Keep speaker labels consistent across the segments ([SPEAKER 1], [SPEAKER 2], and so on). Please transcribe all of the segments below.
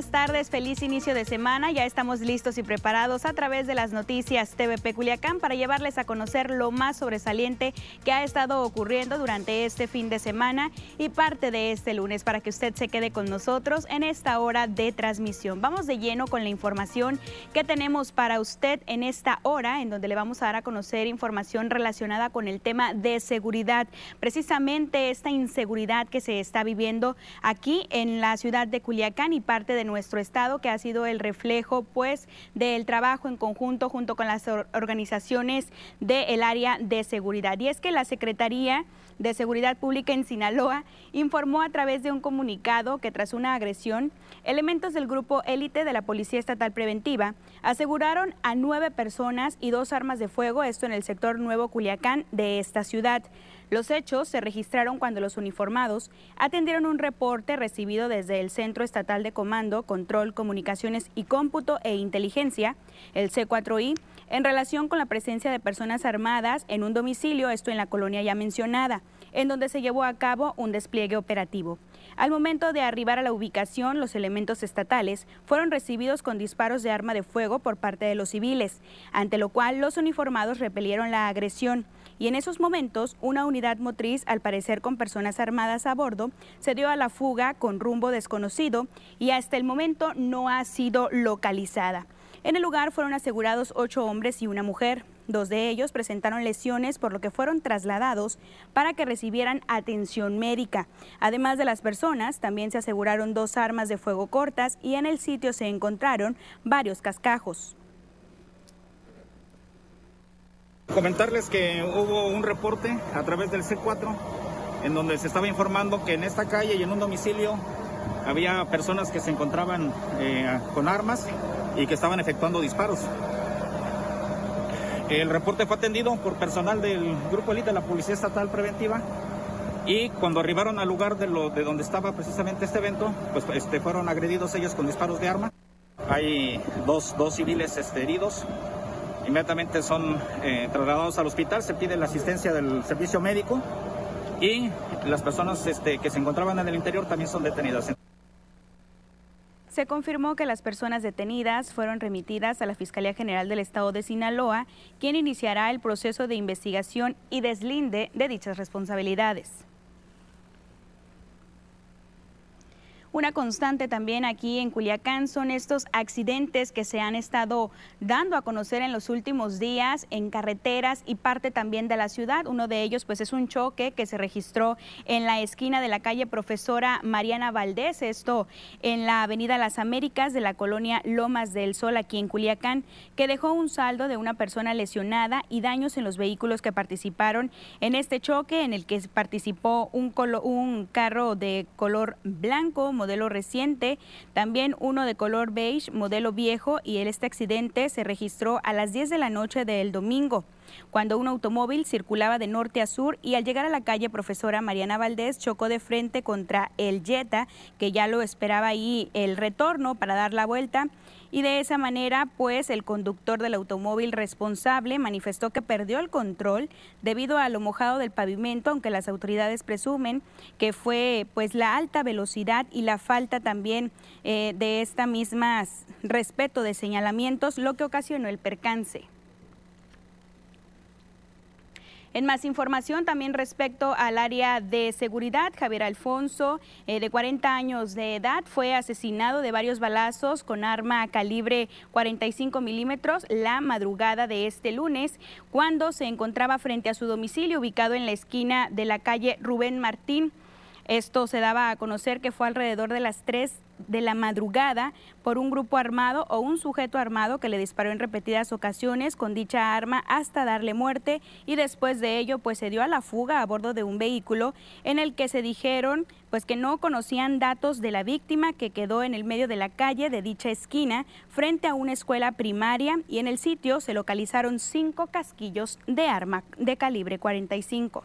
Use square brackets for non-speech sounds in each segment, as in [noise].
[SPEAKER 1] Buenas tardes, feliz inicio de semana. Ya estamos listos y preparados a través de las noticias TVP Culiacán para llevarles a conocer lo más sobresaliente que ha estado ocurriendo durante este fin de semana y parte de este lunes para que usted se quede con nosotros en esta hora de transmisión. Vamos de lleno con la información que tenemos para usted en esta hora, en donde le vamos a dar a conocer información relacionada con el tema de seguridad. Precisamente esta inseguridad que se está viviendo aquí en la ciudad de Culiacán y parte de nuestro estado, que ha sido el reflejo pues del trabajo en conjunto junto con las organizaciones del área de seguridad. Y es que la Secretaría de Seguridad Pública en Sinaloa informó a través de un comunicado que tras una agresión, elementos del grupo élite de la Policía Estatal Preventiva aseguraron a nueve personas y dos armas de fuego, esto en el sector Nuevo Culiacán de esta ciudad. Los hechos se registraron cuando los uniformados atendieron un reporte recibido desde el Centro Estatal de Comando, Control, Comunicaciones y Cómputo e Inteligencia, el C4I, en relación con la presencia de personas armadas en un domicilio, esto en la colonia ya mencionada, en donde se llevó a cabo un despliegue operativo. Al momento de arribar a la ubicación, los elementos estatales fueron recibidos con disparos de arma de fuego por parte de los civiles, ante lo cual los uniformados repelieron la agresión y en esos momentos una unidad motriz, al parecer con personas armadas a bordo, se dio a la fuga con rumbo desconocido y hasta el momento no ha sido localizada. En el lugar fueron asegurados ocho hombres y una mujer. Dos de ellos presentaron lesiones por lo que fueron trasladados para que recibieran atención médica. Además de las personas, también se aseguraron dos armas de fuego cortas y en el sitio se encontraron varios cascajos.
[SPEAKER 2] Comentarles que hubo un reporte a través del C4 en donde se estaba informando que en esta calle y en un domicilio había personas que se encontraban eh, con armas y que estaban efectuando disparos. El reporte fue atendido por personal del Grupo Elite de la Policía Estatal Preventiva y cuando arribaron al lugar de, lo, de donde estaba precisamente este evento, pues este, fueron agredidos ellos con disparos de arma. Hay dos, dos civiles este, heridos, inmediatamente son eh, trasladados al hospital, se pide la asistencia del servicio médico y las personas este, que se encontraban en el interior también son detenidas.
[SPEAKER 1] Se confirmó que las personas detenidas fueron remitidas a la Fiscalía General del Estado de Sinaloa, quien iniciará el proceso de investigación y deslinde de dichas responsabilidades. Una constante también aquí en Culiacán son estos accidentes que se han estado dando a conocer en los últimos días en carreteras y parte también de la ciudad. Uno de ellos pues es un choque que se registró en la esquina de la calle Profesora Mariana Valdés, esto en la Avenida Las Américas de la colonia Lomas del Sol aquí en Culiacán, que dejó un saldo de una persona lesionada y daños en los vehículos que participaron en este choque en el que participó un, un carro de color blanco modelo reciente, también uno de color beige, modelo viejo, y este accidente se registró a las 10 de la noche del domingo cuando un automóvil circulaba de norte a sur y al llegar a la calle Profesora Mariana Valdés chocó de frente contra el Jetta, que ya lo esperaba ahí el retorno para dar la vuelta y de esa manera pues el conductor del automóvil responsable manifestó que perdió el control debido a lo mojado del pavimento, aunque las autoridades presumen que fue pues la alta velocidad y la falta también eh, de esta misma respeto de señalamientos lo que ocasionó el percance. En más información también respecto al área de seguridad, Javier Alfonso, eh, de 40 años de edad, fue asesinado de varios balazos con arma calibre 45 milímetros la madrugada de este lunes, cuando se encontraba frente a su domicilio ubicado en la esquina de la calle Rubén Martín. Esto se daba a conocer que fue alrededor de las 3 de la madrugada por un grupo armado o un sujeto armado que le disparó en repetidas ocasiones con dicha arma hasta darle muerte y después de ello pues se dio a la fuga a bordo de un vehículo en el que se dijeron pues que no conocían datos de la víctima que quedó en el medio de la calle de dicha esquina frente a una escuela primaria y en el sitio se localizaron cinco casquillos de arma de calibre 45.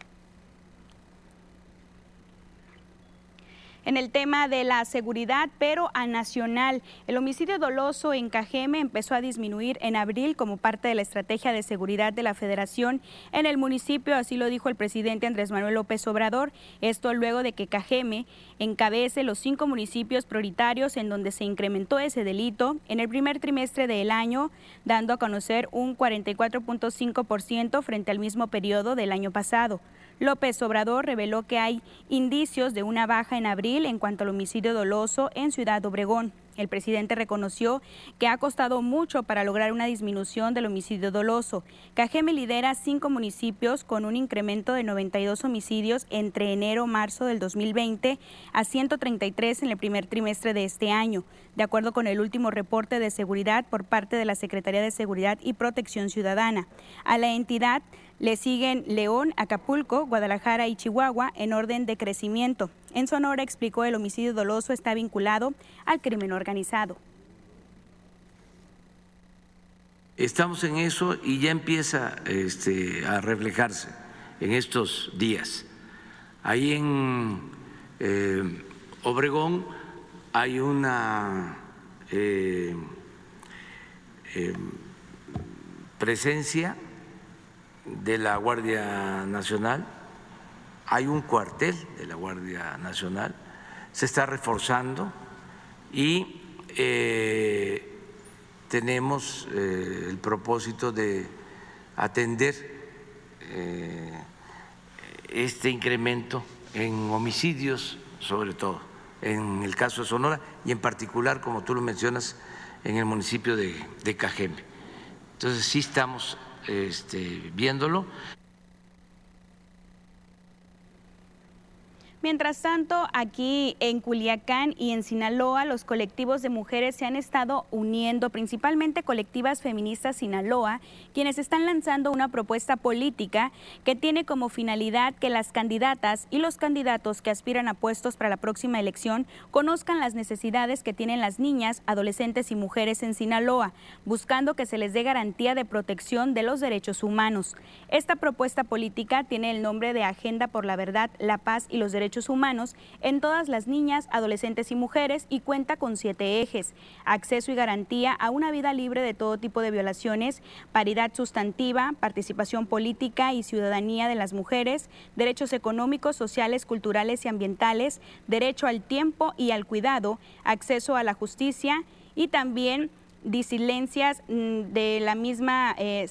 [SPEAKER 1] En el tema de la seguridad, pero a nacional. El homicidio doloso en Cajeme empezó a disminuir en abril como parte de la estrategia de seguridad de la Federación en el municipio, así lo dijo el presidente Andrés Manuel López Obrador. Esto luego de que Cajeme encabece los cinco municipios prioritarios en donde se incrementó ese delito en el primer trimestre del año, dando a conocer un 44.5% frente al mismo periodo del año pasado. López Obrador reveló que hay indicios de una baja en abril en cuanto al homicidio doloso en Ciudad Obregón. El presidente reconoció que ha costado mucho para lograr una disminución del homicidio doloso. Cajeme lidera cinco municipios con un incremento de 92 homicidios entre enero-marzo del 2020 a 133 en el primer trimestre de este año, de acuerdo con el último reporte de seguridad por parte de la Secretaría de Seguridad y Protección Ciudadana. A la entidad le siguen León, Acapulco, Guadalajara y Chihuahua en orden de crecimiento. En Sonora explicó el homicidio doloso está vinculado al crimen organizado.
[SPEAKER 3] Estamos en eso y ya empieza este, a reflejarse en estos días. Ahí en eh, Obregón hay una eh, eh, presencia de la Guardia Nacional, hay un cuartel de la Guardia Nacional, se está reforzando y eh, tenemos eh, el propósito de atender eh, este incremento en homicidios, sobre todo en el caso de Sonora y en particular, como tú lo mencionas, en el municipio de, de Cajeme. Entonces sí estamos este, viéndolo.
[SPEAKER 1] Mientras tanto, aquí en Culiacán y en Sinaloa, los colectivos de mujeres se han estado uniendo, principalmente colectivas feministas Sinaloa, quienes están lanzando una propuesta política que tiene como finalidad que las candidatas y los candidatos que aspiran a puestos para la próxima elección conozcan las necesidades que tienen las niñas, adolescentes y mujeres en Sinaloa, buscando que se les dé garantía de protección de los derechos humanos. Esta propuesta política tiene el nombre de Agenda por la Verdad, la Paz y los Derechos Humanos en todas las niñas, adolescentes y mujeres y cuenta con siete ejes. Acceso y garantía a una vida libre de todo tipo de violaciones, paridad sustantiva, participación política y ciudadanía de las mujeres, derechos económicos, sociales, culturales y ambientales, derecho al tiempo y al cuidado, acceso a la justicia y también disidencias mm, de la misma eh,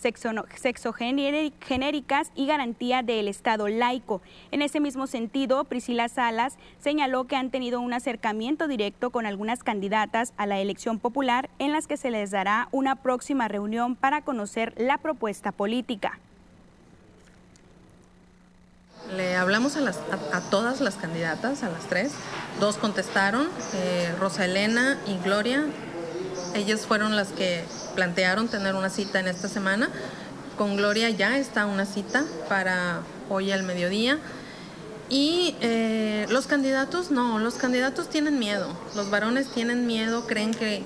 [SPEAKER 1] sexogenéricas y garantía del Estado laico. En ese mismo sentido, Priscila Salas señaló que han tenido un acercamiento directo con algunas candidatas a la elección popular en las que se les dará una próxima reunión para conocer la propuesta política.
[SPEAKER 4] Le hablamos a, todas las candidatas, a las tres. Dos contestaron, eh, Rosa Elena y Gloria. Ellas fueron las que plantearon tener una cita en esta semana. Con Gloria ya está una cita para hoy al mediodía. Y eh, los candidatos no, los candidatos tienen miedo, los varones tienen miedo, creen que,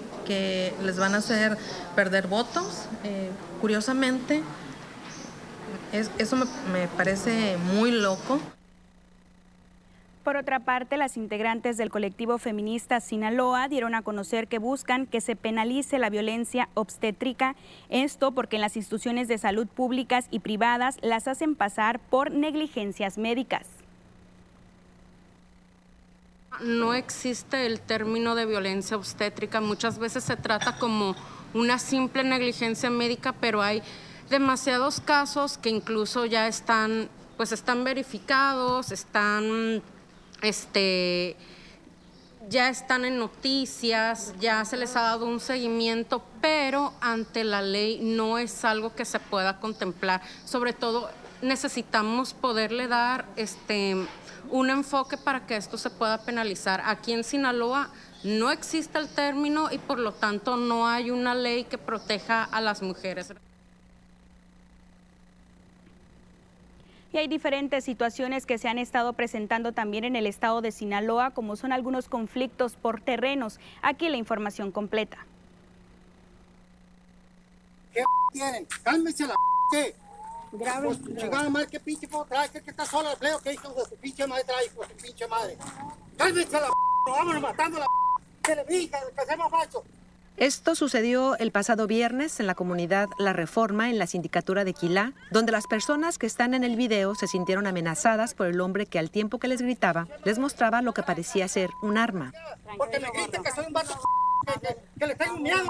[SPEAKER 4] les van a hacer perder votos. Eh, curiosamente, eso me parece muy loco.
[SPEAKER 1] Por otra parte, las integrantes del colectivo feminista Sinaloa dieron a conocer que buscan que se penalice la violencia obstétrica, esto porque en las instituciones de salud públicas y privadas las hacen pasar por negligencias médicas.
[SPEAKER 5] No existe el término de violencia obstétrica, muchas veces se trata como una simple negligencia médica, pero hay demasiados casos que incluso ya están pues están verificados, están este, ya están en noticias, ya se les ha dado un seguimiento, pero ante la ley no es algo que se pueda contemplar. Sobre todo necesitamos poderle dar este, un enfoque para que esto se pueda penalizar. Aquí en Sinaloa no existe el término y por lo tanto no hay una ley que proteja a las mujeres.
[SPEAKER 1] Y hay diferentes situaciones que se han estado presentando también en el estado de Sinaloa, como son algunos conflictos por terrenos. Aquí la información completa.
[SPEAKER 6] ¿Qué tienen? Cálmese la ¿qué? Grave. Pues, chingada madre, qué pinche puedo traer, que está sola el pleo, que hijo de su pinche madre trae, hijo de su pinche madre. Cálmese la vámonos matando la que le dije, que se facho.
[SPEAKER 7] Esto sucedió el pasado viernes en la comunidad La Reforma, en la sindicatura de Quilá, donde las personas que están en el video se sintieron amenazadas por el hombre que al tiempo que les gritaba, les mostraba lo que parecía ser un arma.
[SPEAKER 6] Porque me griten que soy un vato que, que le tengo miedo.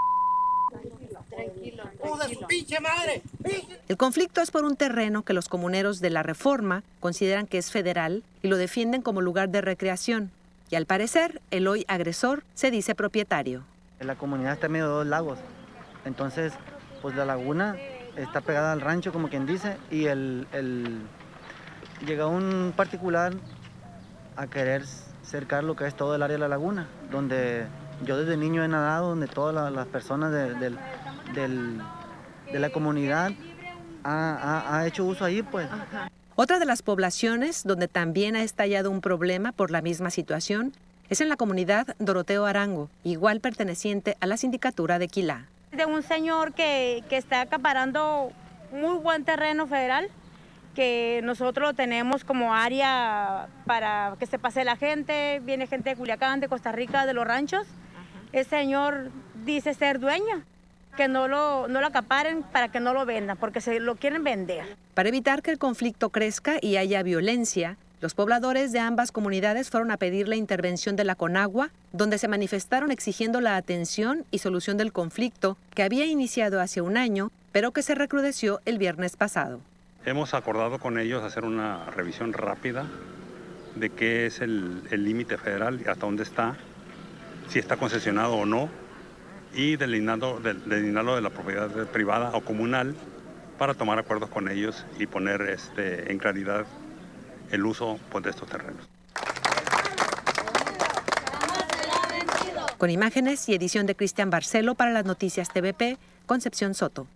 [SPEAKER 7] El conflicto es por un terreno que los comuneros de la Reforma consideran que es federal y lo defienden como lugar de recreación. Y al parecer, el hoy agresor se dice propietario.
[SPEAKER 8] La comunidad está en medio de dos lagos. Entonces, pues la laguna está pegada al rancho, como quien dice, y el, llega un particular a querer cercar lo que es todo el área de la laguna, donde yo desde niño he nadado, donde todas las personas de, la comunidad ha, ha, hecho uso ahí, pues.
[SPEAKER 7] Otra de las poblaciones donde también ha estallado un problema por la misma situación es en la comunidad Doroteo Arango, igual perteneciente a la sindicatura de Quilá.
[SPEAKER 9] De un señor que, que está acaparando muy buen terreno federal, que nosotros lo tenemos como área para que se pase la gente, viene gente de Culiacán, de Costa Rica, de los ranchos. El señor dice ser dueño, que no lo, no lo acaparen para que no lo vendan, porque se lo quieren vender.
[SPEAKER 7] Para evitar que el conflicto crezca y haya violencia, los pobladores de ambas comunidades fueron a pedir la intervención de la Conagua, donde se manifestaron exigiendo la atención y solución del conflicto que había iniciado hace un año, pero que se recrudeció el viernes pasado.
[SPEAKER 10] Hemos acordado con ellos hacer una revisión rápida de qué es el límite federal y hasta dónde está, si está concesionado o no, y delinearlo, de la propiedad privada o comunal para tomar acuerdos con ellos y poner este, en claridad el uso pues, de estos terrenos.
[SPEAKER 7] Con imágenes y edición de Cristian Barcelo para las noticias TVP, Concepción Soto.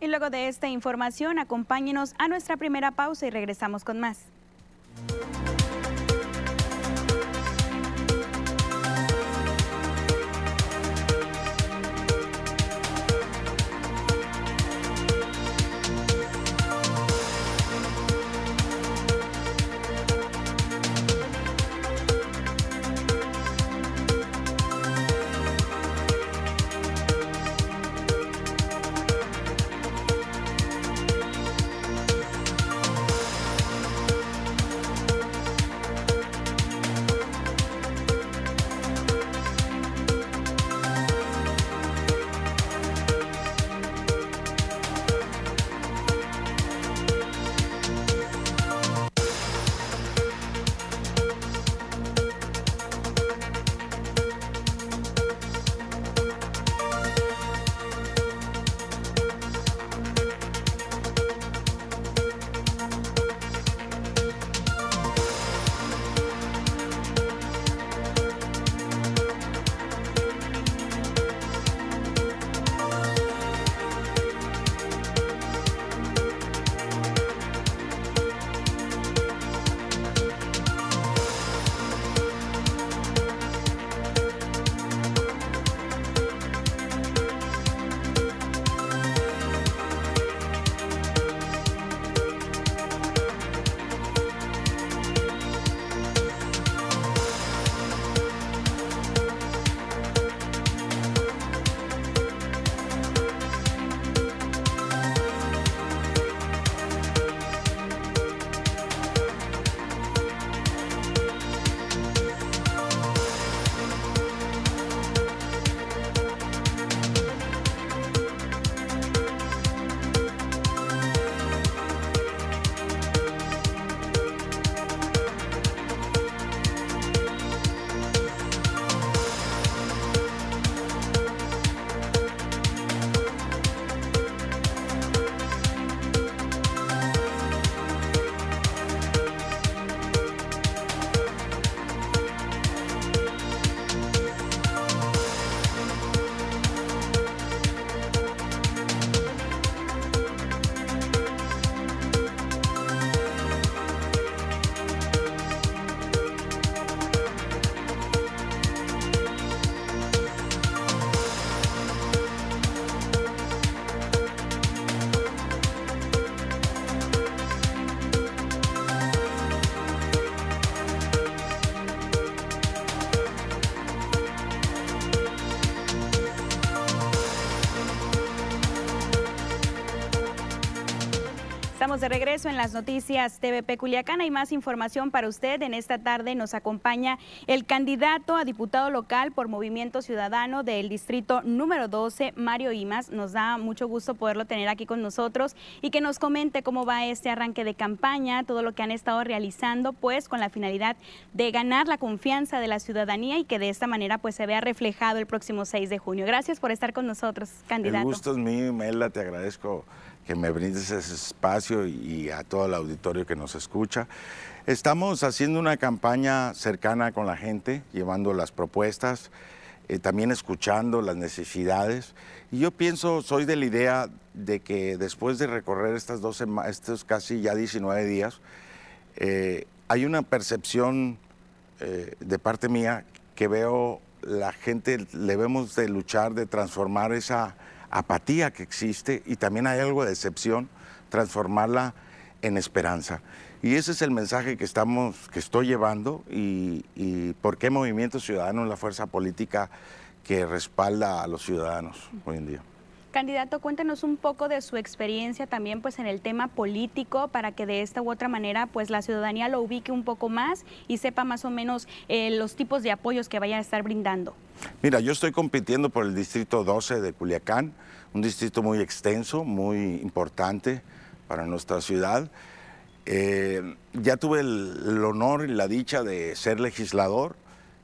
[SPEAKER 1] Y luego de esta información, acompáñenos a nuestra primera pausa y regresamos con más. Estamos de regreso en las noticias TVP Culiacán. Hay más información para usted. En esta tarde nos acompaña el candidato a diputado local por Movimiento Ciudadano del distrito número 12, Mario Imas. Nos da mucho gusto poderlo tener aquí con nosotros y que nos comente cómo va este arranque de campaña, todo lo que han estado realizando, pues con la finalidad de ganar la confianza de la ciudadanía y que de esta manera pues se vea reflejado el próximo 6 de junio. Gracias por estar con nosotros, candidato.
[SPEAKER 11] El gusto es mío, Mela, te agradezco que me brindes ese espacio y a todo el auditorio que nos escucha. Estamos haciendo una campaña cercana con la gente, llevando las propuestas, eh, también escuchando las necesidades. Y yo pienso, soy de la idea de que después de recorrer estas dos estos casi ya 19 días, eh, hay una percepción eh, de parte mía que veo la gente, debemos de luchar, de transformar esa apatía que existe y también hay algo de decepción, transformarla en esperanza. Y ese es el mensaje que, estamos, que estoy llevando y, y por qué Movimiento Ciudadano es la fuerza política que respalda a los ciudadanos hoy en día.
[SPEAKER 1] Candidato, cuéntenos un poco de su experiencia también pues en el tema político para que de esta u otra manera pues la ciudadanía lo ubique un poco más y sepa más o menos eh, los tipos de apoyos que vayan a estar brindando.
[SPEAKER 11] Mira, yo estoy compitiendo por el distrito 12 de Culiacán, un distrito muy extenso, muy importante para nuestra ciudad. Eh, ya tuve el, honor y la dicha de ser legislador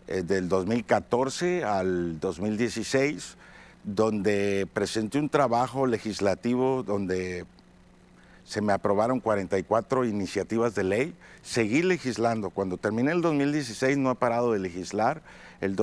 [SPEAKER 11] eh, del 2014 al 2016 donde presenté un trabajo legislativo donde se me aprobaron 44 iniciativas de ley. Seguí legislando. Cuando terminé el 2016 no he parado de legislar. El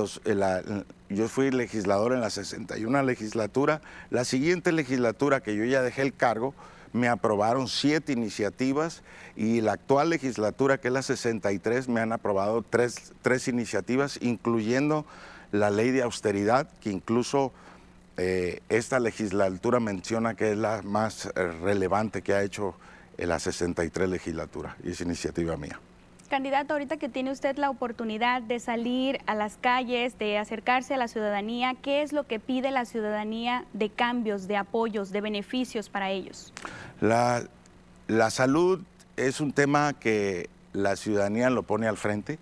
[SPEAKER 11] yo fui legislador en la 61 legislatura. La siguiente legislatura que yo ya dejé el cargo, me aprobaron siete iniciativas y la actual legislatura, que es la 63, me han aprobado tres, tres iniciativas, incluyendo la ley de austeridad, que incluso eh, esta legislatura menciona que es la más eh, relevante que ha hecho en la 63 legislatura y es iniciativa mía.
[SPEAKER 1] Candidato, ahorita que tiene usted la oportunidad de salir a las calles, de acercarse a la ciudadanía, ¿qué es lo que pide la ciudadanía de cambios, de apoyos, de beneficios para ellos?
[SPEAKER 11] La, salud es un tema que la ciudadanía lo pone al frente.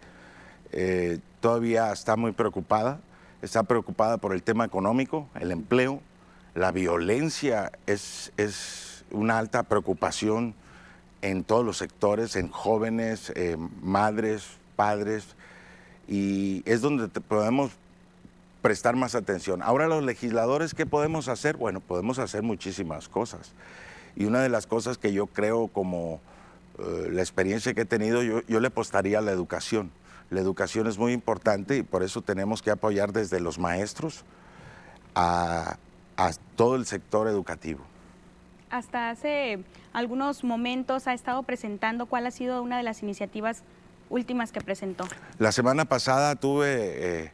[SPEAKER 11] Eh, todavía está muy preocupada está preocupada por el tema económico, el empleo, la violencia es, es una alta preocupación en todos los sectores, en jóvenes, eh, madres, padres, y es donde podemos prestar más atención. Ahora los legisladores, ¿qué podemos hacer? Bueno, podemos hacer muchísimas cosas. Y una de las cosas que yo creo como eh, la experiencia que he tenido, yo, yo le apostaría a la educación la educación es muy importante y por eso tenemos que apoyar desde los maestros a, todo el sector educativo.
[SPEAKER 1] Hasta hace algunos momentos ha estado presentando cuál ha sido una de las iniciativas últimas que presentó.
[SPEAKER 11] La semana pasada tuve, eh,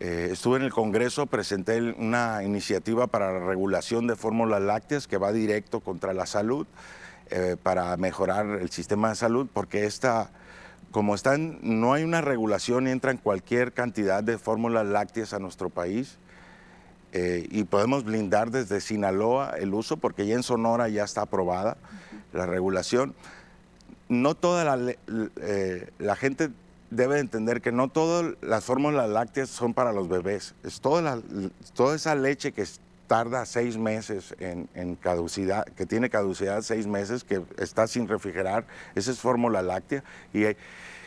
[SPEAKER 11] eh, estuve en el Congreso, presenté una iniciativa para la regulación de fórmulas lácteas que va directo contra la salud, eh, para mejorar el sistema de salud, porque esta como están, no hay una regulación entran cualquier cantidad de fórmulas lácteas a nuestro país. Eh, y podemos blindar desde Sinaloa el uso, porque ya en Sonora ya está aprobada la regulación. No toda la, eh, gente debe entender que no todas las fórmulas lácteas son para los bebés. Es toda, toda esa leche que tarda seis meses en, caducidad, que tiene caducidad seis meses, que está sin refrigerar, esa es fórmula láctea. Y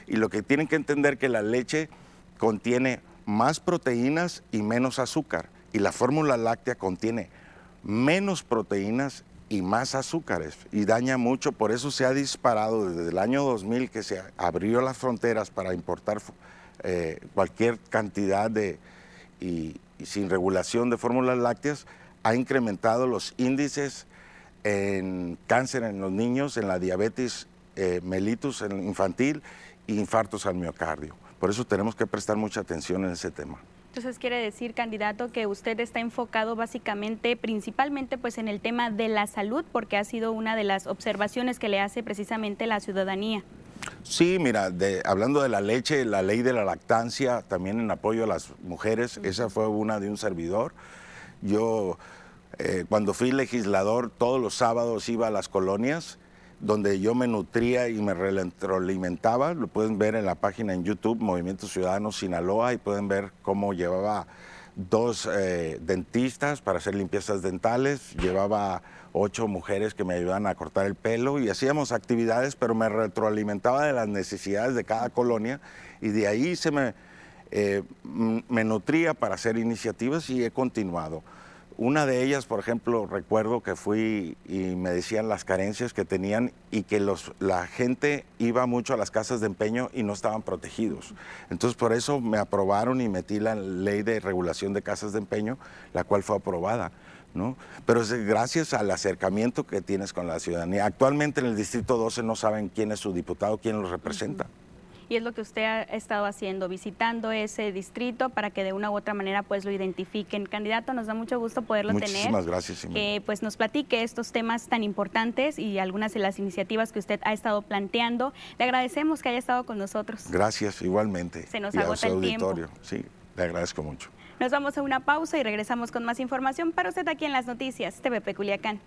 [SPEAKER 11] y lo que tienen que entender que la leche contiene más proteínas y menos azúcar. Y la fórmula láctea contiene menos proteínas y más azúcares y daña mucho, por eso se ha disparado desde el año 2000 que se abrió las fronteras para importar eh, cualquier cantidad de, sin regulación de fórmulas lácteas, ha incrementado los índices en cáncer en los niños, en la diabetes eh, mellitus infantil infartos al miocardio. Por eso tenemos que prestar mucha atención en ese tema.
[SPEAKER 1] Entonces quiere decir, candidato, que usted está enfocado básicamente, principalmente pues en el tema de la salud, porque ha sido una de las observaciones que le hace precisamente la ciudadanía.
[SPEAKER 11] Sí, mira, hablando de la leche, la ley de la lactancia, también en apoyo a las mujeres, esa fue una de un servidor. Yo, eh, cuando fui legislador, todos los sábados iba a las colonias donde yo me nutría y me retroalimentaba. Lo pueden ver en la página en YouTube, Movimiento Ciudadano Sinaloa, y pueden ver cómo llevaba dos eh, dentistas para hacer limpiezas dentales, llevaba ocho mujeres que me ayudaban a cortar el pelo y hacíamos actividades, pero me retroalimentaba de las necesidades de cada colonia y de ahí se me, eh, me nutría para hacer iniciativas y he continuado. Una de ellas, por ejemplo, recuerdo que fui y me decían las carencias que tenían y que los, la gente iba mucho a las casas de empeño y no estaban protegidos. Entonces, por eso me aprobaron y metí la ley de regulación de casas de empeño, la cual fue aprobada. ¿No? Pero es gracias al acercamiento que tienes con la ciudadanía. Actualmente en el Distrito 12 no saben quién es su diputado, quién los representa
[SPEAKER 1] y es lo que usted ha estado haciendo, visitando ese distrito para que de una u otra manera pues lo identifiquen. Candidato, nos da mucho gusto poderlo tener.
[SPEAKER 11] Muchísimas gracias.
[SPEAKER 1] Que pues nos platique estos temas tan importantes y algunas de las iniciativas que usted ha estado planteando. Le agradecemos que haya estado con nosotros.
[SPEAKER 11] Gracias, igualmente.
[SPEAKER 1] Se nos agota el tiempo.
[SPEAKER 11] Sí, le agradezco mucho.
[SPEAKER 1] Nos vamos a una pausa y regresamos con más información para usted aquí en las noticias TVP Culiacán.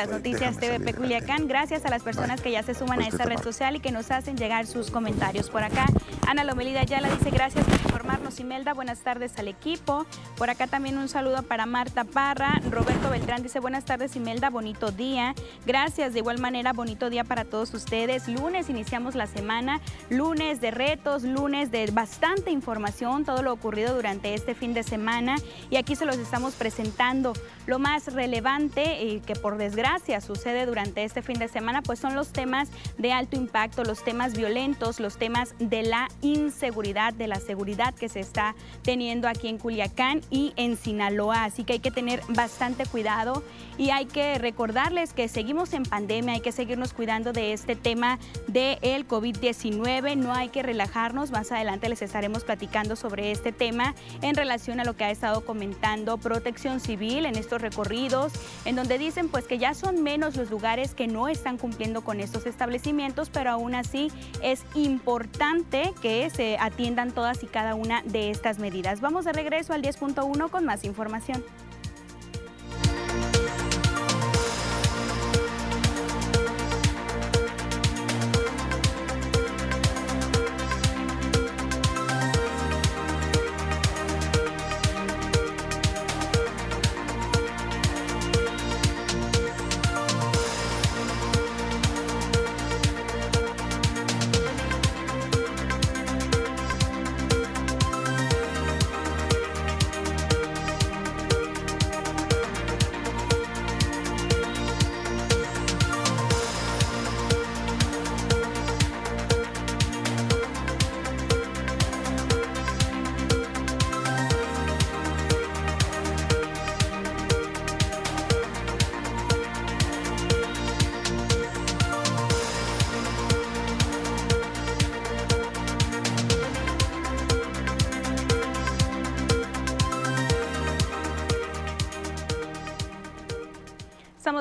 [SPEAKER 1] Las noticias TVP Culiacán. Gracias a las personas que ya se suman a esta red social y que nos hacen llegar sus comentarios por acá. Ana Lomelida ya la dice gracias por informarnos, Imelda. Buenas tardes al equipo. Por acá también un saludo para Marta Parra. Roberto Beltrán dice buenas tardes, Imelda. Bonito día. Gracias. De igual manera, bonito día para todos ustedes. Lunes iniciamos la semana. Lunes de retos, lunes de bastante información, todo lo ocurrido durante este fin de semana. Y aquí se los estamos presentando. Lo más relevante y que por desgracia sucede durante este fin de semana, pues son los temas de alto impacto, los temas violentos, los temas de la inseguridad, de la seguridad que se está teniendo aquí en Culiacán y en Sinaloa. Así que hay que tener bastante cuidado y hay que recordarles que seguimos en pandemia, hay que seguirnos cuidando de este tema del COVID-19, no hay que relajarnos. Más adelante les estaremos platicando sobre este tema en relación a lo que ha estado comentando Protección Civil en estos recorridos, en donde dicen pues que ya son menos los lugares que no están cumpliendo con estos establecimientos, pero aún así es importante que se atiendan todas y cada una de estas medidas. Vamos de regreso al 10.1 con más información.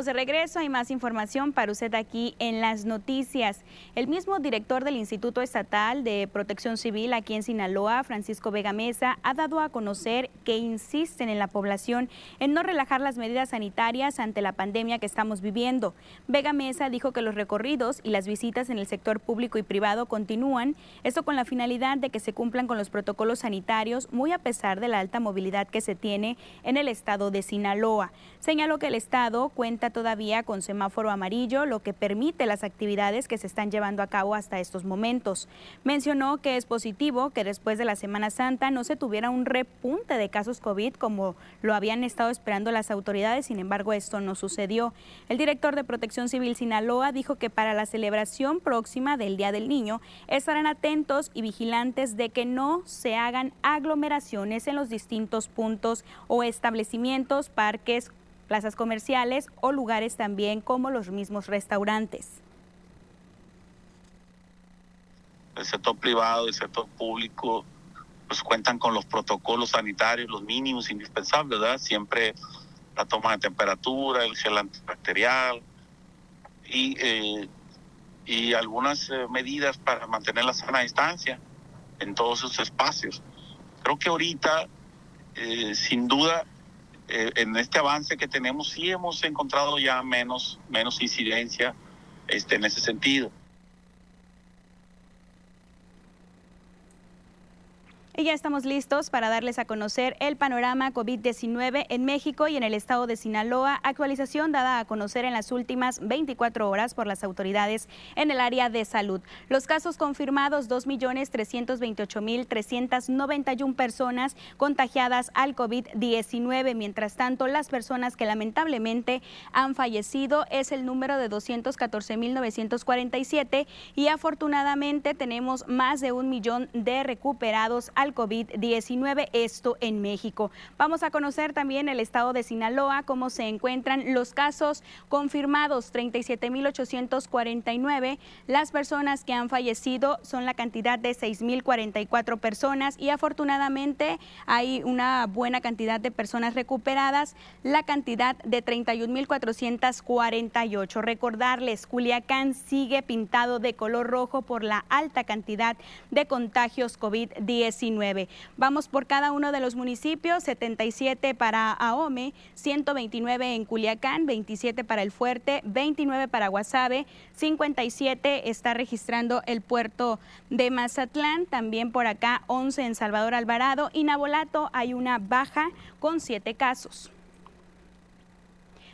[SPEAKER 1] De regreso, hay más información para usted aquí en las noticias. El mismo director del Instituto Estatal de Protección Civil aquí en Sinaloa, Francisco Vega Mesa, ha dado a conocer que insisten en la población en no relajar las medidas sanitarias ante la pandemia que estamos viviendo. Vega Mesa dijo que los recorridos y las visitas en el sector público y privado continúan, esto con la finalidad de que se cumplan con los protocolos sanitarios, muy a pesar de la alta movilidad que se tiene en el estado de Sinaloa. Señaló que el estado cuenta todavía con semáforo amarillo, lo que permite las actividades que se están llevando a cabo hasta estos momentos. Mencionó que es positivo que después de la Semana Santa no se tuviera un repunte de casos casos COVID como lo habían estado esperando las autoridades, sin embargo esto no sucedió. El director de Protección Civil Sinaloa dijo que para la celebración próxima del Día del Niño estarán atentos y vigilantes de que no se hagan aglomeraciones en los distintos puntos o establecimientos, parques, plazas comerciales o lugares también como los mismos restaurantes.
[SPEAKER 12] El sector privado y el sector público pues cuentan con los protocolos sanitarios, los mínimos indispensables, ¿verdad? Siempre la toma de temperatura, el gel antibacterial y, eh, y algunas eh, medidas para mantener la sana distancia en todos esos espacios. Creo que ahorita, eh, sin duda, en este avance que tenemos, sí hemos encontrado ya menos, menos incidencia este, en ese sentido.
[SPEAKER 1] Y ya estamos listos para darles a conocer el panorama COVID-19 en México y en el estado de Sinaloa, actualización dada a conocer en las últimas 24 horas por las autoridades en el área de salud. Los casos confirmados, 2.328.391 personas contagiadas al COVID-19. Mientras tanto, las personas que lamentablemente han fallecido es el número de 214.947 y afortunadamente tenemos más de un millón de recuperados al COVID-19, esto en México. Vamos a conocer también el estado de Sinaloa, cómo se encuentran los casos confirmados, 37.849. Las personas que han fallecido son la cantidad de 6.044 personas y afortunadamente hay una buena cantidad de personas recuperadas, la cantidad de 31.448. Recordarles, Culiacán sigue pintado de color rojo por la alta cantidad de contagios COVID-19. Vamos por cada uno de los municipios, 77 para Ahome, 129 en Culiacán, 27 para El Fuerte, 29 para Guasave, 57 está registrando el puerto de Mazatlán, también por acá 11 en Salvador Alvarado y Nabolato hay una baja con 7 casos.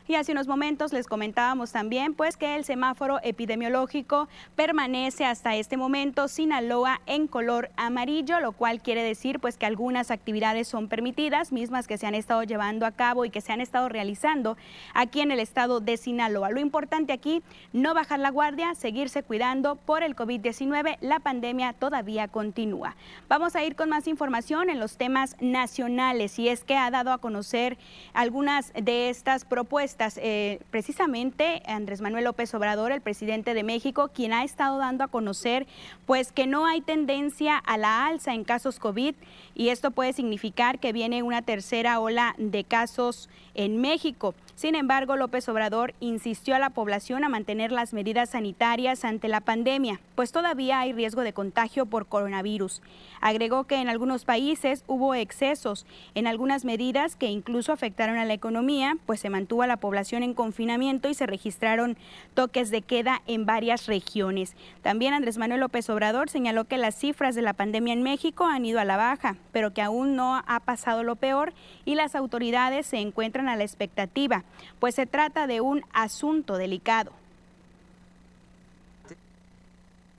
[SPEAKER 1] Y hace unos momentos les comentábamos también pues que el semáforo epidemiológico permanece hasta este momento Sinaloa en color amarillo, lo cual quiere decir pues que algunas actividades son permitidas, mismas que se han estado llevando a cabo y que se han estado realizando aquí en el estado de Sinaloa. Lo importante aquí, no bajar la guardia, seguirse cuidando por el COVID-19, la pandemia todavía continúa. Vamos a ir con más información en los temas nacionales y es que ha dado a conocer algunas de estas propuestas eh, precisamente Andrés Manuel López Obrador, el presidente de México, quien ha estado dando a conocer pues que no hay tendencia a la alza en casos COVID y esto puede significar que viene una tercera ola de casos en México. Sin embargo, López Obrador insistió a la población a mantener las medidas sanitarias ante la pandemia, pues todavía hay riesgo de contagio por coronavirus. Agregó que en algunos países hubo excesos en algunas medidas que incluso afectaron a la economía, pues se mantuvo a la población en confinamiento y se registraron toques de queda en varias regiones. También Andrés Manuel López Obrador señaló que las cifras de la pandemia en México han ido a la baja, pero que aún no ha pasado lo peor y las autoridades se encuentran a la expectativa, pues se trata de un asunto delicado.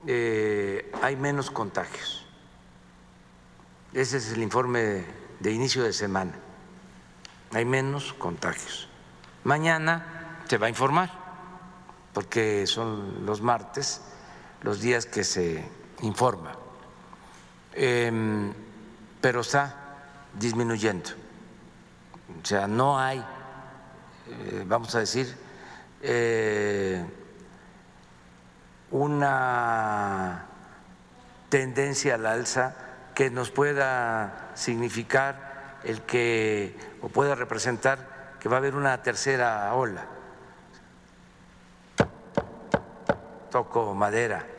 [SPEAKER 3] Eh, hay menos contagios. Ese es el informe de inicio de semana. Hay menos contagios. Mañana se va a informar, porque son los martes los días que se informa. Em, pero está disminuyendo. O sea, no hay, eh, vamos a decir, eh, una tendencia al alza que nos pueda significar el que o pueda representar que va a haber una tercera ola. Toco madera.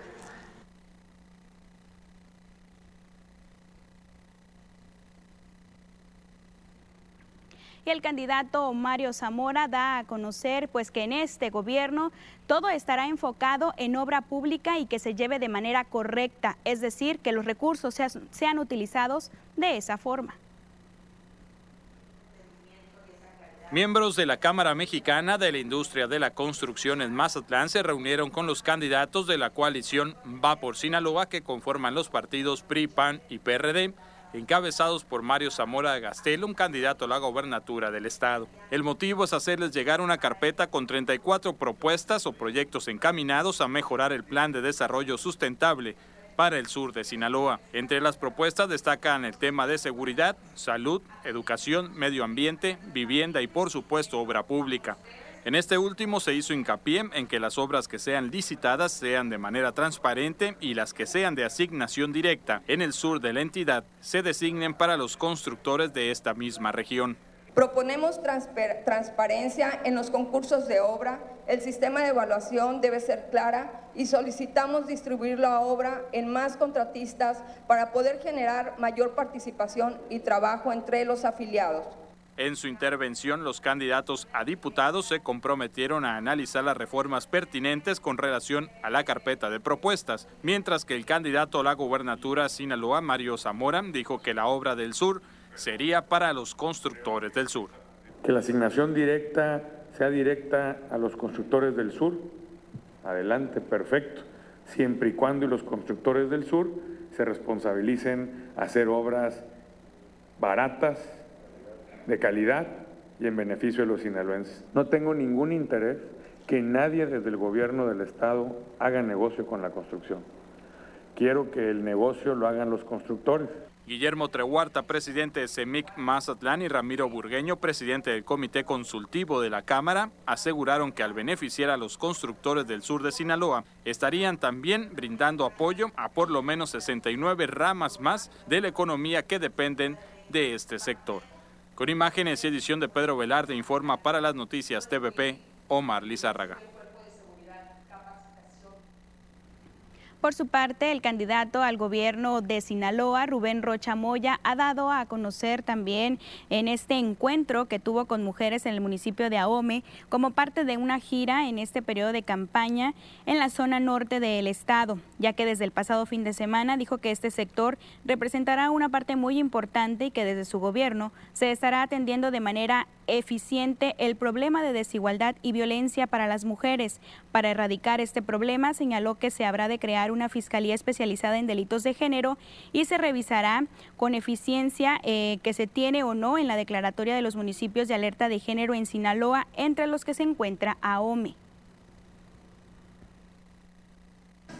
[SPEAKER 1] Y el candidato Mario Zamora da a conocer pues que en este gobierno todo estará enfocado en obra pública y que se lleve de manera correcta, es decir, que los recursos sean, sean utilizados de esa forma.
[SPEAKER 13] Miembros de la Cámara Mexicana de la Industria de la Construcción en Mazatlán se reunieron con los candidatos de la coalición Va por Sinaloa que conforman los partidos PRI, PAN y PRD encabezados por Mario Zamora Gastelum, candidato a la gobernatura del estado. El motivo es hacerles llegar una carpeta con 34 propuestas o proyectos encaminados a mejorar el plan de desarrollo sustentable para el sur de Sinaloa. Entre las propuestas destacan el tema de seguridad, salud, educación, medio ambiente, vivienda y por supuesto obra pública. En este último se hizo hincapié en que las obras que sean licitadas sean de manera transparente y las que sean de asignación directa en el sur de la entidad se designen para los constructores de esta misma región.
[SPEAKER 14] Proponemos transparencia en los concursos de obra, el sistema de evaluación debe ser clara y solicitamos distribuir la obra en más contratistas para poder generar mayor participación y trabajo entre los afiliados.
[SPEAKER 13] En su intervención, los candidatos a diputados se comprometieron a analizar las reformas pertinentes con relación a la carpeta de propuestas, mientras que el candidato a la gubernatura Sinaloa, Mario Zamora, dijo que la obra del sur sería para los constructores del sur.
[SPEAKER 15] Que la asignación directa sea directa a los constructores del sur. Adelante, perfecto. Siempre y cuando los constructores del sur se responsabilicen a hacer obras baratas, de calidad y en beneficio de los sinaloenses. No tengo ningún interés que nadie desde el gobierno del Estado haga negocio con la construcción. Quiero que el negocio lo hagan los constructores.
[SPEAKER 13] Guillermo Trehuarta, presidente de CEMIC Mazatlán, y Ramiro Burgueño, presidente del Comité Consultivo de la Cámara, aseguraron que al beneficiar a los constructores del sur de Sinaloa, estarían también brindando apoyo a por lo menos 69 ramas más de la economía que dependen de este sector. Con imágenes y edición de Pedro Velarde, informa para las noticias TVP Omar Lizárraga.
[SPEAKER 1] Por su parte, el candidato al gobierno de Sinaloa, Rubén Rocha Moya, ha dado a conocer también en este encuentro que tuvo con mujeres en el municipio de Ahome como parte de una gira en este periodo de campaña en la zona norte del estado, ya que desde el pasado fin de semana dijo que este sector representará una parte muy importante y que desde su gobierno se estará atendiendo de manera eficiente el problema de desigualdad y violencia para las mujeres. Para erradicar este problema, señaló que se habrá de crear una fiscalía especializada en delitos de género y se revisará con eficiencia eh, que se tiene o no en la declaratoria de los municipios de alerta de género en Sinaloa, entre los que se encuentra AOME.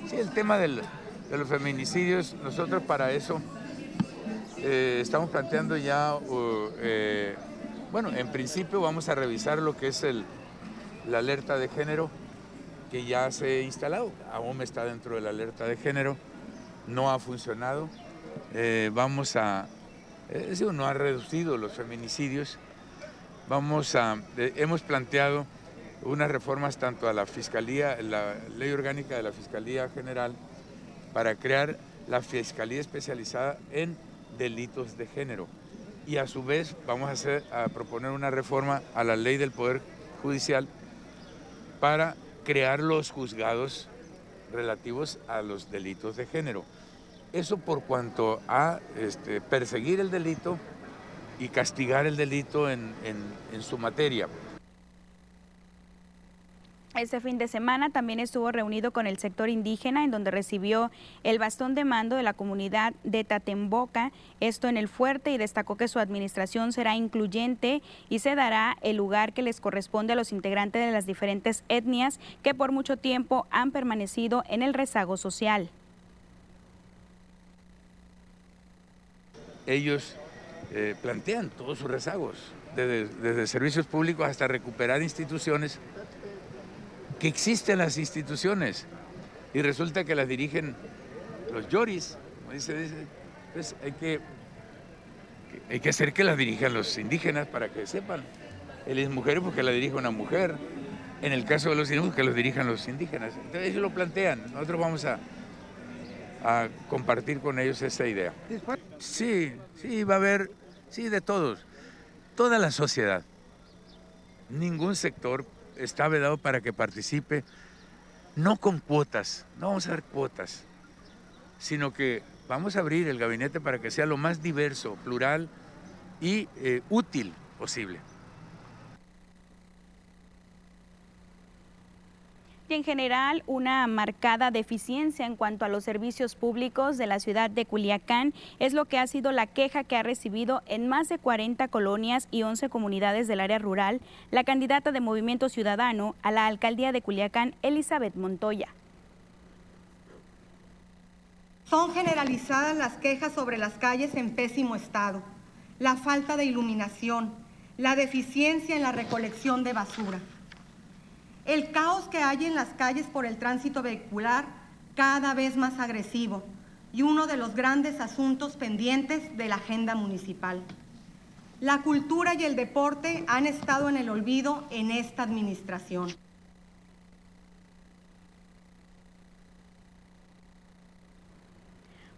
[SPEAKER 3] Sí, el tema de los feminicidios, nosotros para eso eh, estamos planteando ya uh, eh, bueno, en principio vamos a revisar lo que es el, la alerta de género que ya se ha instalado. Aún está dentro de la alerta de género, no ha funcionado. Eh, vamos a, es no ha reducido los feminicidios. Vamos a, hemos planteado unas reformas tanto a la Fiscalía, la Ley Orgánica de la Fiscalía General, para crear la Fiscalía especializada en delitos de género y a su vez vamos a, proponer una reforma a la ley del Poder Judicial para crear los juzgados relativos a los delitos de género. Eso por cuanto a este, perseguir el delito y castigar el delito en su materia.
[SPEAKER 1] Este fin de semana también estuvo reunido con el sector indígena, en donde recibió el bastón de mando de la comunidad de Tatemboca, esto en el fuerte, y destacó que su administración será incluyente y se dará el lugar que les corresponde a los integrantes de las diferentes etnias que por mucho tiempo han permanecido en el rezago social.
[SPEAKER 3] Ellos eh, plantean todos sus rezagos, desde servicios públicos hasta recuperar instituciones que existen las instituciones y resulta que las dirigen los yoris, como dice, dice pues hay que, hay que hacer que las dirijan los indígenas para que sepan. Él es mujer porque la dirige una mujer. En el caso de los indígenas, que los dirijan los indígenas. Entonces ellos lo plantean. Nosotros vamos a, a compartir con ellos esa idea. Sí, sí, va a haber, sí, de todos. Toda la sociedad. Ningún sector está vedado para que participe, no con cuotas, no vamos a dar cuotas, sino que vamos a abrir el gabinete para que sea lo más diverso, plural y eh, útil posible.
[SPEAKER 1] Y en general una marcada deficiencia en cuanto a los servicios públicos de la ciudad de Culiacán es lo que ha sido la queja que ha recibido en más de 40 colonias y 11 comunidades del área rural la candidata de Movimiento Ciudadano a la alcaldía de Culiacán, Elizabeth Montoya.
[SPEAKER 16] Son generalizadas las quejas sobre las calles en pésimo estado, la falta de iluminación, la deficiencia en la recolección de basura. El caos que hay en las calles por el tránsito vehicular cada vez más agresivo y uno de los grandes asuntos pendientes de la agenda municipal. La cultura y el deporte han estado en el olvido en esta administración.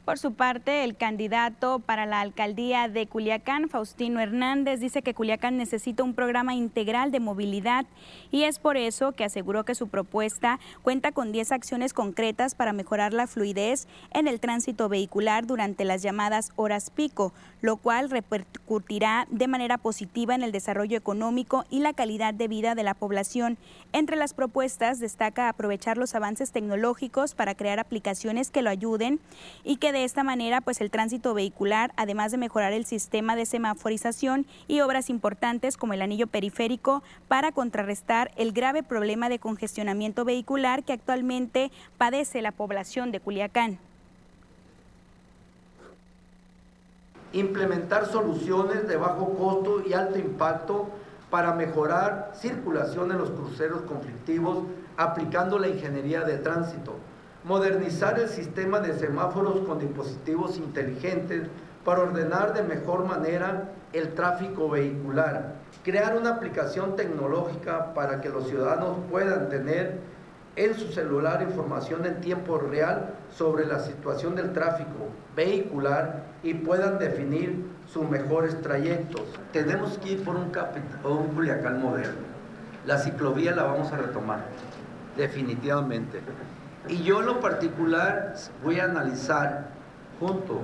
[SPEAKER 1] Por su parte, el candidato para la alcaldía de Culiacán, Faustino Hernández, dice que Culiacán necesita un programa integral de movilidad y es por eso que aseguró que su propuesta cuenta con 10 acciones concretas para mejorar la fluidez en el tránsito vehicular durante las llamadas horas pico, lo cual repercutirá de manera positiva en el desarrollo económico y la calidad de vida de la población. Entre las propuestas destaca aprovechar los avances tecnológicos para crear aplicaciones que lo ayuden y que de esta manera pues el tránsito vehicular, además de mejorar el sistema de semaforización y obras importantes como el anillo periférico para contrarrestar el grave problema de congestionamiento vehicular que actualmente padece la población de Culiacán.
[SPEAKER 17] Implementar soluciones de bajo costo y alto impacto para mejorar circulación en los cruceros conflictivos aplicando la ingeniería de tránsito modernizar el sistema de semáforos con dispositivos inteligentes para ordenar de mejor manera el tráfico vehicular, crear una aplicación tecnológica para que los ciudadanos puedan tener en su celular información en tiempo real sobre la situación del tráfico vehicular y puedan definir sus mejores trayectos. Tenemos que ir por un, un Culiacán moderno. La ciclovía la vamos a retomar, definitivamente. Y yo lo particular voy a analizar junto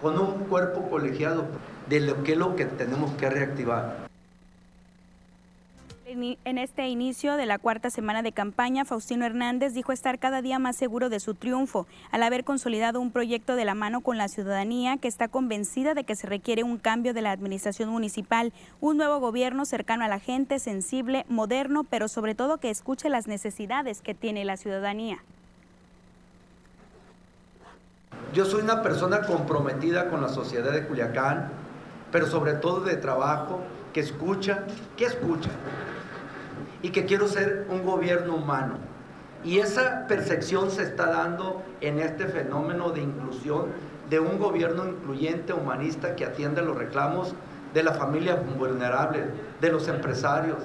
[SPEAKER 17] con un cuerpo colegiado de lo que es lo que tenemos que reactivar.
[SPEAKER 1] En este inicio de la cuarta semana de campaña, Faustino Hernández dijo estar cada día más seguro de su triunfo, al haber consolidado un proyecto de la mano con la ciudadanía que está convencida de que se requiere un cambio de la administración municipal, un nuevo gobierno cercano a la gente, sensible, moderno, pero sobre todo que escuche las necesidades que tiene la ciudadanía.
[SPEAKER 17] Yo soy una persona comprometida con la sociedad de Culiacán, pero sobre todo de trabajo, que escucha, que escucha, y que quiero ser un gobierno humano. Y esa percepción se está dando en este fenómeno de inclusión, de un gobierno incluyente, humanista, que atiende los reclamos de la familia vulnerable, de los empresarios,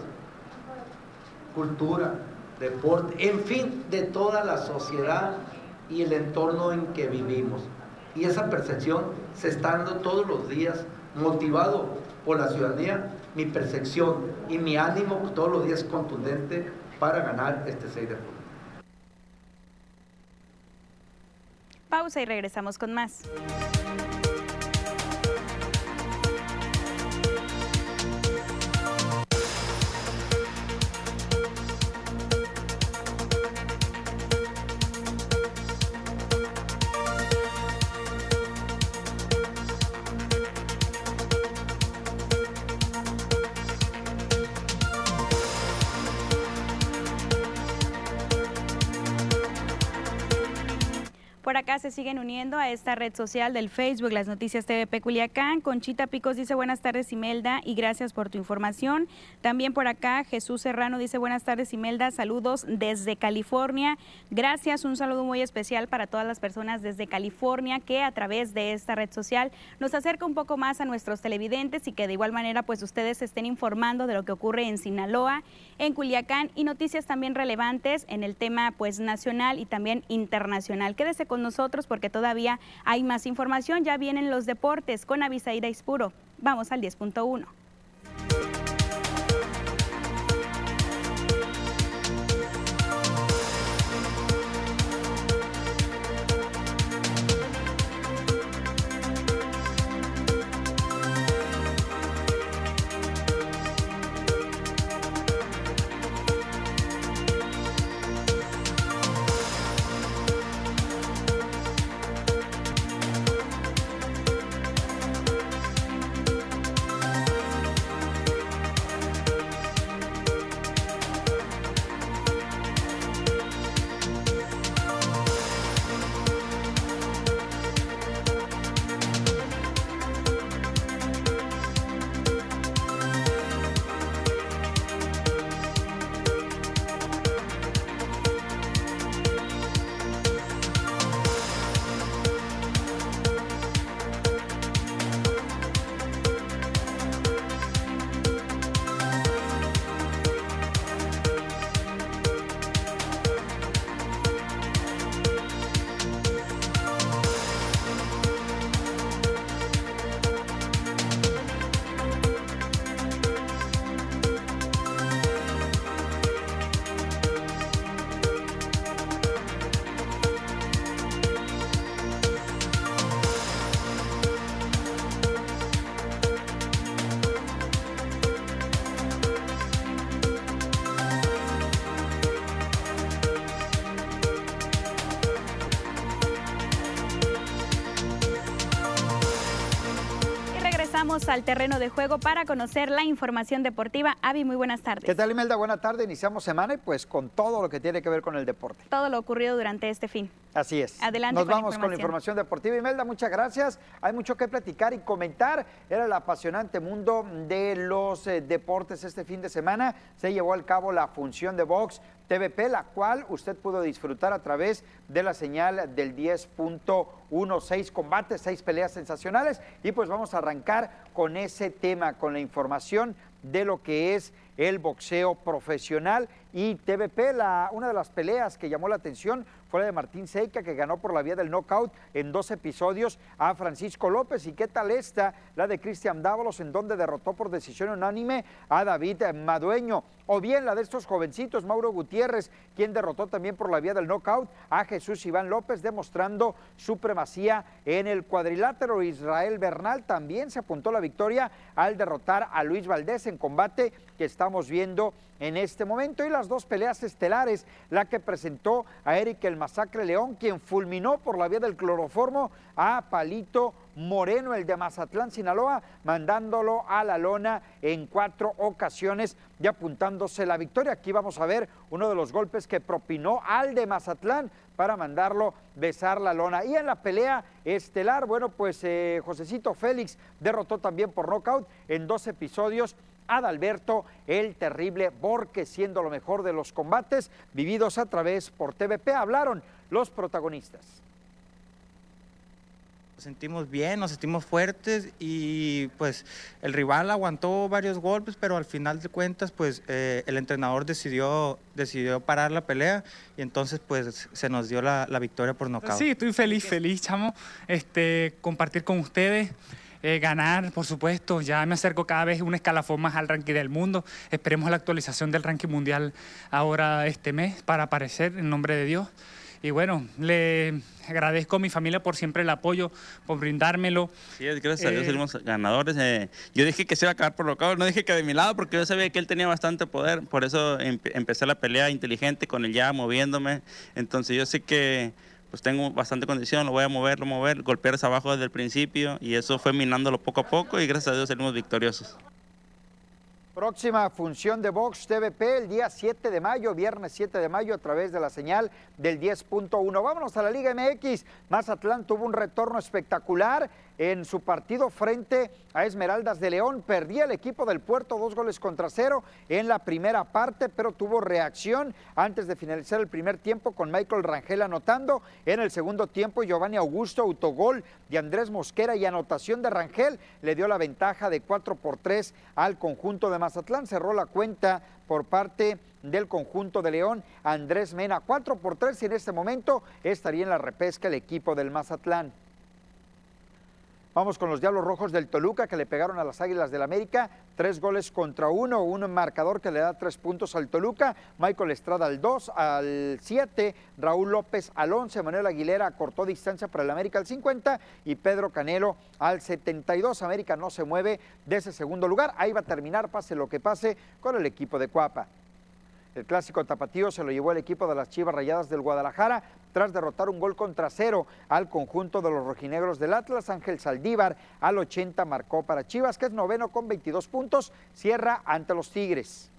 [SPEAKER 17] cultura, deporte, en fin, de toda la sociedad y el entorno en que vivimos. Y esa percepción se está dando todos los días, motivado por la ciudadanía, mi percepción y mi ánimo todos los días contundente para ganar este 6 de julio.
[SPEAKER 1] Pausa y regresamos con más. Se siguen uniendo a esta red social del Facebook, las noticias TVP Culiacán. Conchita Picos dice buenas tardes Imelda y gracias por tu información. También por acá Jesús Serrano dice buenas tardes Imelda, saludos desde California. Gracias, un saludo muy especial para todas las personas desde California que a través de esta red social nos acerca un poco más a nuestros televidentes y que de igual manera pues ustedes estén informando de lo que ocurre en Sinaloa, en Culiacán y noticias también relevantes en el tema pues nacional y también internacional. Quédese con nosotros porque todavía hay más información. Ya vienen los deportes con Avisaída Ispuro. Vamos al 10.1. Vamos al terreno de juego para conocer la información deportiva. Avi, muy buenas tardes.
[SPEAKER 18] ¿Qué tal, Imelda? Buena tarde. Iniciamos semana y pues con todo lo que tiene que ver con el deporte.
[SPEAKER 1] Todo lo ocurrido durante este fin.
[SPEAKER 18] Así es.
[SPEAKER 1] Adelante.
[SPEAKER 18] Nos
[SPEAKER 1] con
[SPEAKER 18] vamos con la información deportiva. Imelda, muchas gracias. Hay mucho que platicar y comentar. Era el apasionante mundo de los eh, deportes este fin de semana. Se llevó al cabo la función de box TVP, la cual usted pudo disfrutar a través de la señal del 10.16 combates, seis peleas sensacionales. Y pues vamos a arrancar con ese tema, con la información de lo que es el boxeo profesional y TVP, la, una de las peleas que llamó la atención de Martín Seika, que ganó por la vía del knockout en dos episodios a Francisco López. ¿Y qué tal esta? La de Cristian Dávalos, en donde derrotó por decisión unánime a David Madueño. O bien la de estos jovencitos, Mauro Gutiérrez, quien derrotó también por la vía del knockout a Jesús Iván López, demostrando supremacía en el cuadrilátero. Israel Bernal también se apuntó la victoria al derrotar a Luis Valdés en combate que estamos viendo en este momento. Y las dos peleas estelares, la que presentó a Eric el Masacre León, quien fulminó por la vía del cloroformo a Palito Moreno, el de Mazatlán, Sinaloa, mandándolo a la lona en cuatro ocasiones y apuntándose la victoria. Aquí vamos a ver uno de los golpes que propinó al de Mazatlán para mandarlo besar la lona. Y en la pelea estelar, bueno, pues eh, Josecito Félix derrotó también por nocaut en dos episodios Adalberto el Terrible Borque, siendo lo mejor de los combates vividos a través por TVP. Hablaron los protagonistas.
[SPEAKER 19] Sentimos bien, nos sentimos fuertes y pues el rival aguantó varios golpes, pero al final de cuentas pues eh, el entrenador decidió, decidió parar la pelea y entonces pues se nos dio la, la victoria por nocaut.
[SPEAKER 20] Sí, estoy feliz, feliz, chamo, este, compartir con ustedes. Eh, ganar, por supuesto, ya me acerco cada vez un escalafón más al ranking del mundo. Esperemos la actualización del ranking mundial ahora este mes para aparecer en nombre de Dios. Y bueno, le agradezco a mi familia por siempre el apoyo, por brindármelo.
[SPEAKER 21] Sí, gracias a Dios
[SPEAKER 20] Eh,
[SPEAKER 21] salimos ganadores. Eh, yo dije que se iba a acabar por lo cabo, no dije que de mi lado, porque yo sabía que él tenía bastante poder. Por eso em- empecé la pelea inteligente con él ya moviéndome. Entonces yo sé que pues tengo bastante condición, lo voy a mover, lo mover, golpear hacia abajo desde el principio y eso fue minándolo poco a poco y gracias a Dios salimos victoriosos.
[SPEAKER 18] Próxima función de Vox TVP el día 7 de mayo, viernes 7 de mayo, a través de la señal del 10.1. Vámonos a la Liga MX. Mazatlán tuvo un retorno espectacular en su partido frente a Esmeraldas de León. Perdía el equipo del puerto dos goles contra cero en la primera parte, pero tuvo reacción antes de finalizar el primer tiempo con Michael Rangel anotando. En el segundo tiempo, Giovanni Augusto, autogol de Andrés Mosquera y anotación de Rangel le dio la ventaja de 4 por 3 al conjunto de Mazatlán. Cerró la cuenta por parte del conjunto de León, Andrés Mena. 4 por 3 y en este momento estaría en la repesca el equipo del Mazatlán. Vamos con los Diablos Rojos del Toluca que le pegaron a las Águilas del América. Tres goles contra uno, un marcador que le da tres puntos al Toluca. Michael Estrada al 2, al 7, Raúl López al 11, Manuel Aguilera cortó distancia para el América al 50 y Pedro Canelo al 72. América no se mueve de ese segundo lugar. Ahí va a terminar, pase lo que pase, con el equipo de Cuapa. El clásico tapatío se lo llevó el equipo de las Chivas Rayadas del Guadalajara tras derrotar un gol contra cero al conjunto de los rojinegros del Atlas. Ángel Saldívar al 80 marcó para Chivas, que es noveno con 22 puntos, cierra ante los Tigres.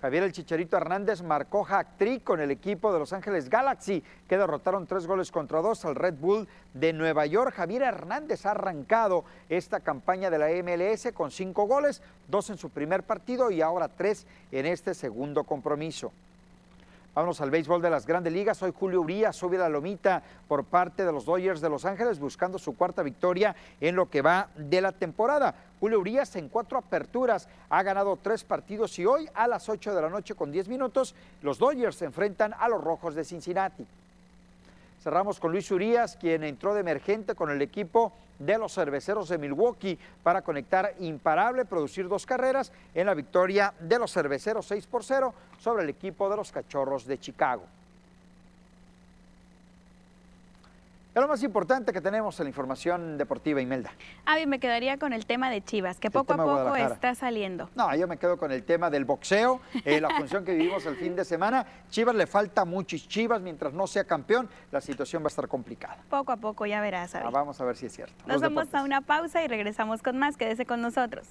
[SPEAKER 18] Javier el Chicharito Hernández marcó hat-trick con el equipo de Los Ángeles Galaxy, que derrotaron tres goles contra dos al Red Bull de Nueva York. Javier Hernández ha arrancado esta campaña de la MLS con cinco goles, dos en su primer partido y ahora tres en este segundo compromiso. Vámonos al béisbol de las grandes ligas. Hoy Julio Urias sube la lomita por parte de los Dodgers de Los Ángeles buscando su cuarta victoria en lo que va de la temporada. Julio Urias en cuatro aperturas ha ganado tres partidos y hoy a las 8 de la noche con 10 minutos los Dodgers se enfrentan a los Rojos de Cincinnati. Cerramos con Luis Urias, quien entró de emergente con el equipo de los cerveceros de Milwaukee para conectar imparable, producir dos carreras en la victoria de los cerveceros 6 por 0 sobre el equipo de los cachorros de Chicago. Es lo más importante que tenemos en la información deportiva, Imelda.
[SPEAKER 1] Avi, me quedaría con el tema de Chivas, que poco a poco está saliendo.
[SPEAKER 18] No, yo me quedo con el tema del boxeo, eh, la [laughs] función que vivimos el fin de semana. Chivas le falta mucho y Chivas, mientras no sea campeón, la situación va a estar complicada.
[SPEAKER 1] Poco a poco ya verás, Avi.
[SPEAKER 18] Ah, vamos a ver si es cierto.
[SPEAKER 1] Nos
[SPEAKER 18] Los
[SPEAKER 1] vamos
[SPEAKER 18] deportes.
[SPEAKER 1] a una pausa y regresamos con más. Quédese con nosotros.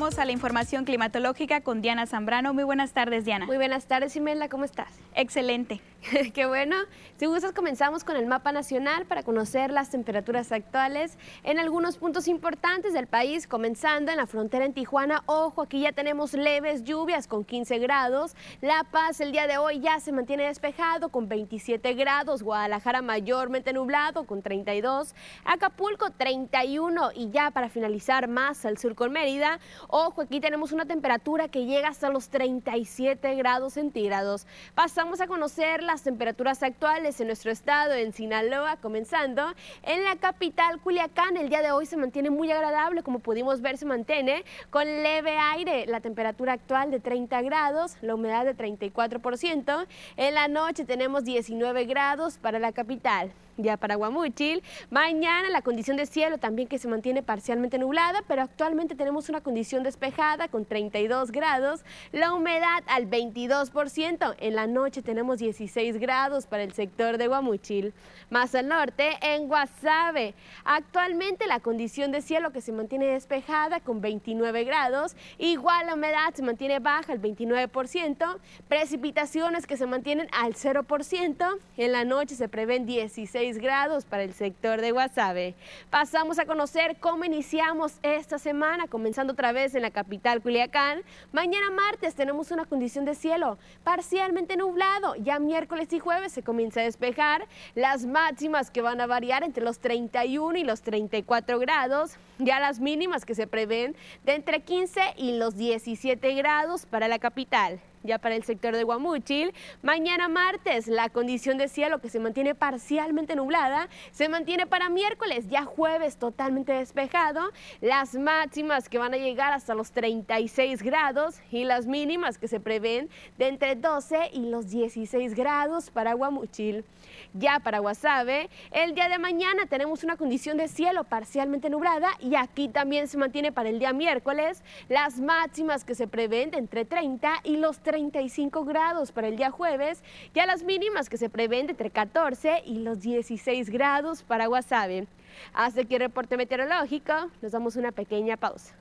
[SPEAKER 1] A la información climatológica con Diana Zambrano. Muy buenas tardes, Diana.
[SPEAKER 22] Muy buenas tardes, Imelda, ¿cómo estás?
[SPEAKER 1] Excelente. [laughs]
[SPEAKER 22] Qué bueno. Si gustas, comenzamos con el mapa nacional para conocer las temperaturas actuales en algunos puntos importantes del país, comenzando en la frontera en Tijuana. Ojo, aquí ya tenemos leves lluvias con 15 grados. La Paz el día de hoy ya se mantiene despejado con 27 grados. Guadalajara mayormente nublado con 32. Acapulco 31 y ya para finalizar más al sur con Mérida. Ojo, aquí tenemos una temperatura que llega hasta los 37 grados centígrados. Pasamos a conocer las temperaturas actuales en nuestro estado, en Sinaloa, comenzando en la capital Culiacán. El día de hoy se mantiene muy agradable, como pudimos ver, se mantiene con leve aire. La temperatura actual de 30 grados, la humedad de 34%. En la noche tenemos 19 grados para la capital. Ya para Guamúchil, mañana la condición de cielo también que se mantiene parcialmente nublada, pero actualmente tenemos una condición despejada con 32 grados, la humedad al 22%, en la noche tenemos 16 grados para el sector de Guamúchil. Más al norte, en Guasave, actualmente la condición de cielo que se mantiene despejada con 29 grados, igual la humedad se mantiene baja al 29%, precipitaciones que se mantienen al 0%, en la noche se prevén 16 grados para el sector de Guasave. Pasamos a conocer cómo iniciamos esta semana, comenzando otra vez en la capital Culiacán. Mañana martes tenemos una condición de cielo parcialmente nublado. Ya miércoles y jueves se comienza a despejar. Las máximas que van a variar entre los 31 y los 34 grados. Ya las mínimas que se prevén de entre 15 y los 17 grados para la capital. Ya para el sector de Guamúchil, mañana martes la condición de cielo que se mantiene parcialmente nublada se mantiene para miércoles, ya jueves totalmente despejado, las máximas que van a llegar hasta los 36 grados y las mínimas que se prevén de entre 12 y los 16 grados para Guamúchil. Ya para Guasave, el día de mañana tenemos una condición de cielo parcialmente nublada y aquí también se mantiene para el día miércoles. Las máximas que se prevén de entre 30 y los 35 grados para el día jueves, ya las mínimas que se prevén de entre 14 y los 16 grados para Guasave. Hasta aquí el reporte meteorológico, nos damos una pequeña pausa.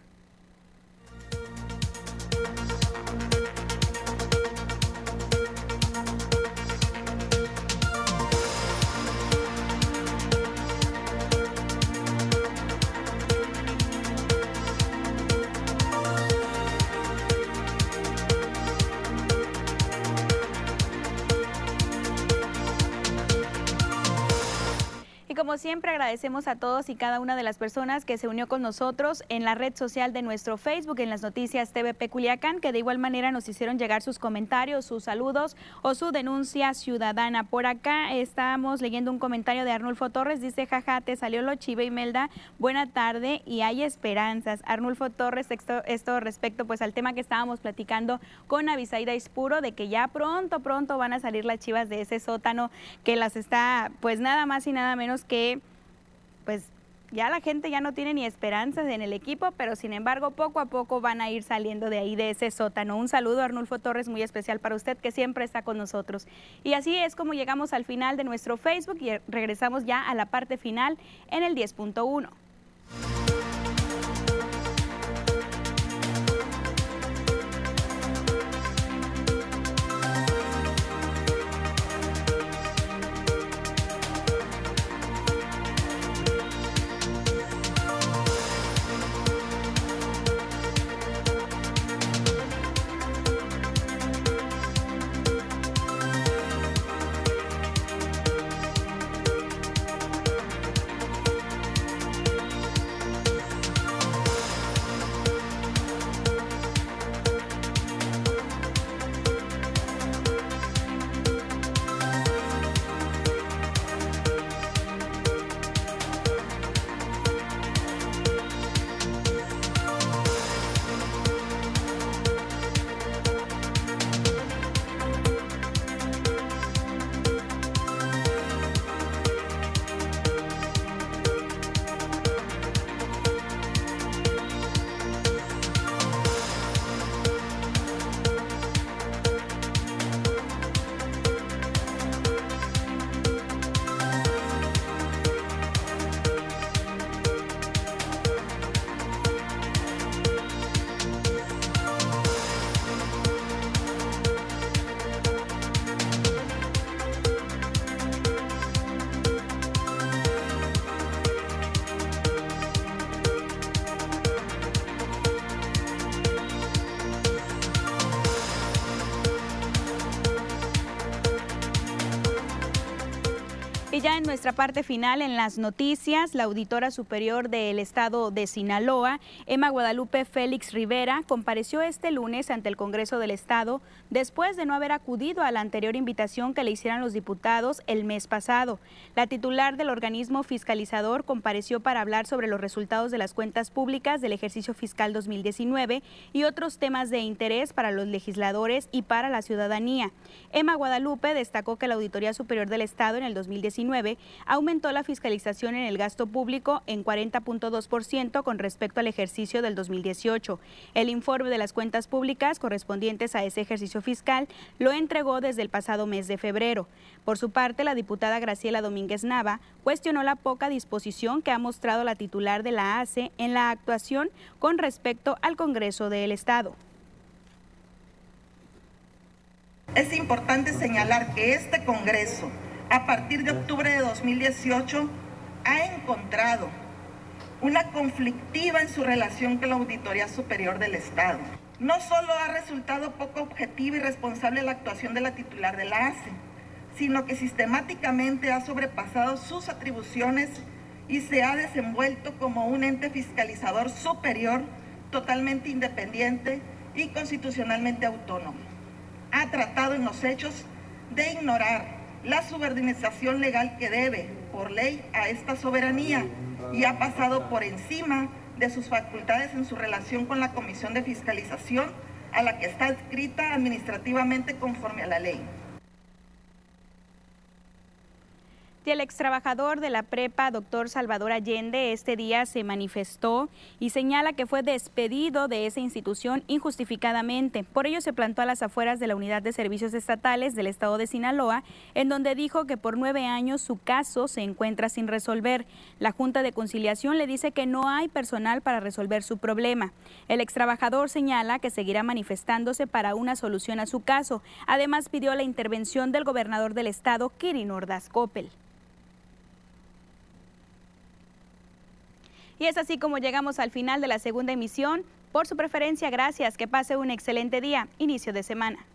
[SPEAKER 1] Como siempre agradecemos a todos y cada una de las personas que se unió con nosotros en la red social de nuestro Facebook, en las noticias TVP Culiacán, que de igual manera nos hicieron llegar sus comentarios, sus saludos o su denuncia ciudadana. Por acá estamos leyendo un comentario de Arnulfo Torres, dice, jaja, te salió lo chiva Imelda, buena tarde y hay esperanzas. Arnulfo Torres, esto, esto respecto pues al tema que estábamos platicando con Avisaida Ispuro, de que ya pronto, pronto van a salir las chivas de ese sótano que las está pues nada más y nada menos que pues ya la gente ya no tiene ni esperanzas en el equipo, pero sin embargo poco a poco van a ir saliendo de ahí, de ese sótano. Un saludo a Arnulfo Torres muy especial para usted que siempre está con nosotros. Y así es como llegamos al final de nuestro Facebook y regresamos ya a la parte final en el 10.1. nuestra parte final, en las noticias, la auditora superior del estado de Sinaloa, Emma Guadalupe Félix Rivera, compareció este lunes ante el Congreso del Estado después de no haber acudido a la anterior invitación que le hicieron los diputados el mes pasado. La titular del organismo fiscalizador compareció para hablar sobre los resultados de las cuentas públicas del ejercicio fiscal 2019 y otros temas de interés para los legisladores y para la ciudadanía. Emma Guadalupe destacó que la Auditoría Superior del Estado en el 2019 aumentó la fiscalización en el gasto público en 40.2% con respecto al ejercicio del 2018. El informe de las cuentas públicas correspondientes a ese ejercicio fiscal lo entregó desde el pasado mes de febrero. Por su parte, la diputada Graciela Domínguez Nava cuestionó la poca disposición que ha mostrado la titular de la ACE en la actuación con respecto al Congreso del Estado.
[SPEAKER 23] Es importante señalar que este Congreso a partir de octubre de 2018 ha encontrado una conflictiva en su relación con la Auditoría Superior del Estado. No solo ha resultado poco objetiva y responsable la actuación de la titular de la ACE, sino que sistemáticamente ha sobrepasado sus atribuciones y se ha desenvuelto como un ente fiscalizador superior, totalmente independiente y constitucionalmente autónomo. ha tratado en los hechos de ignorar la subordinación legal que debe por ley a esta soberanía y ha pasado por encima de sus facultades en su relación con la Comisión de Fiscalización a la que está adscrita administrativamente conforme a la ley.
[SPEAKER 1] Y el ex trabajador de la prepa, doctor Salvador Allende, este día se manifestó y señala que fue despedido de esa institución injustificadamente. Por ello se plantó a las afueras de la Unidad de Servicios Estatales del Estado de Sinaloa, en donde dijo que por nueve años su caso se encuentra sin resolver. La Junta de Conciliación le dice que no hay personal para resolver su problema. El ex trabajador señala que seguirá manifestándose para una solución a su caso. Además pidió la intervención del gobernador del estado, Kirin Ordaz Coppel. Y es así como llegamos al final de la segunda emisión. Por su preferencia, gracias. Que pase un excelente día. Inicio de semana.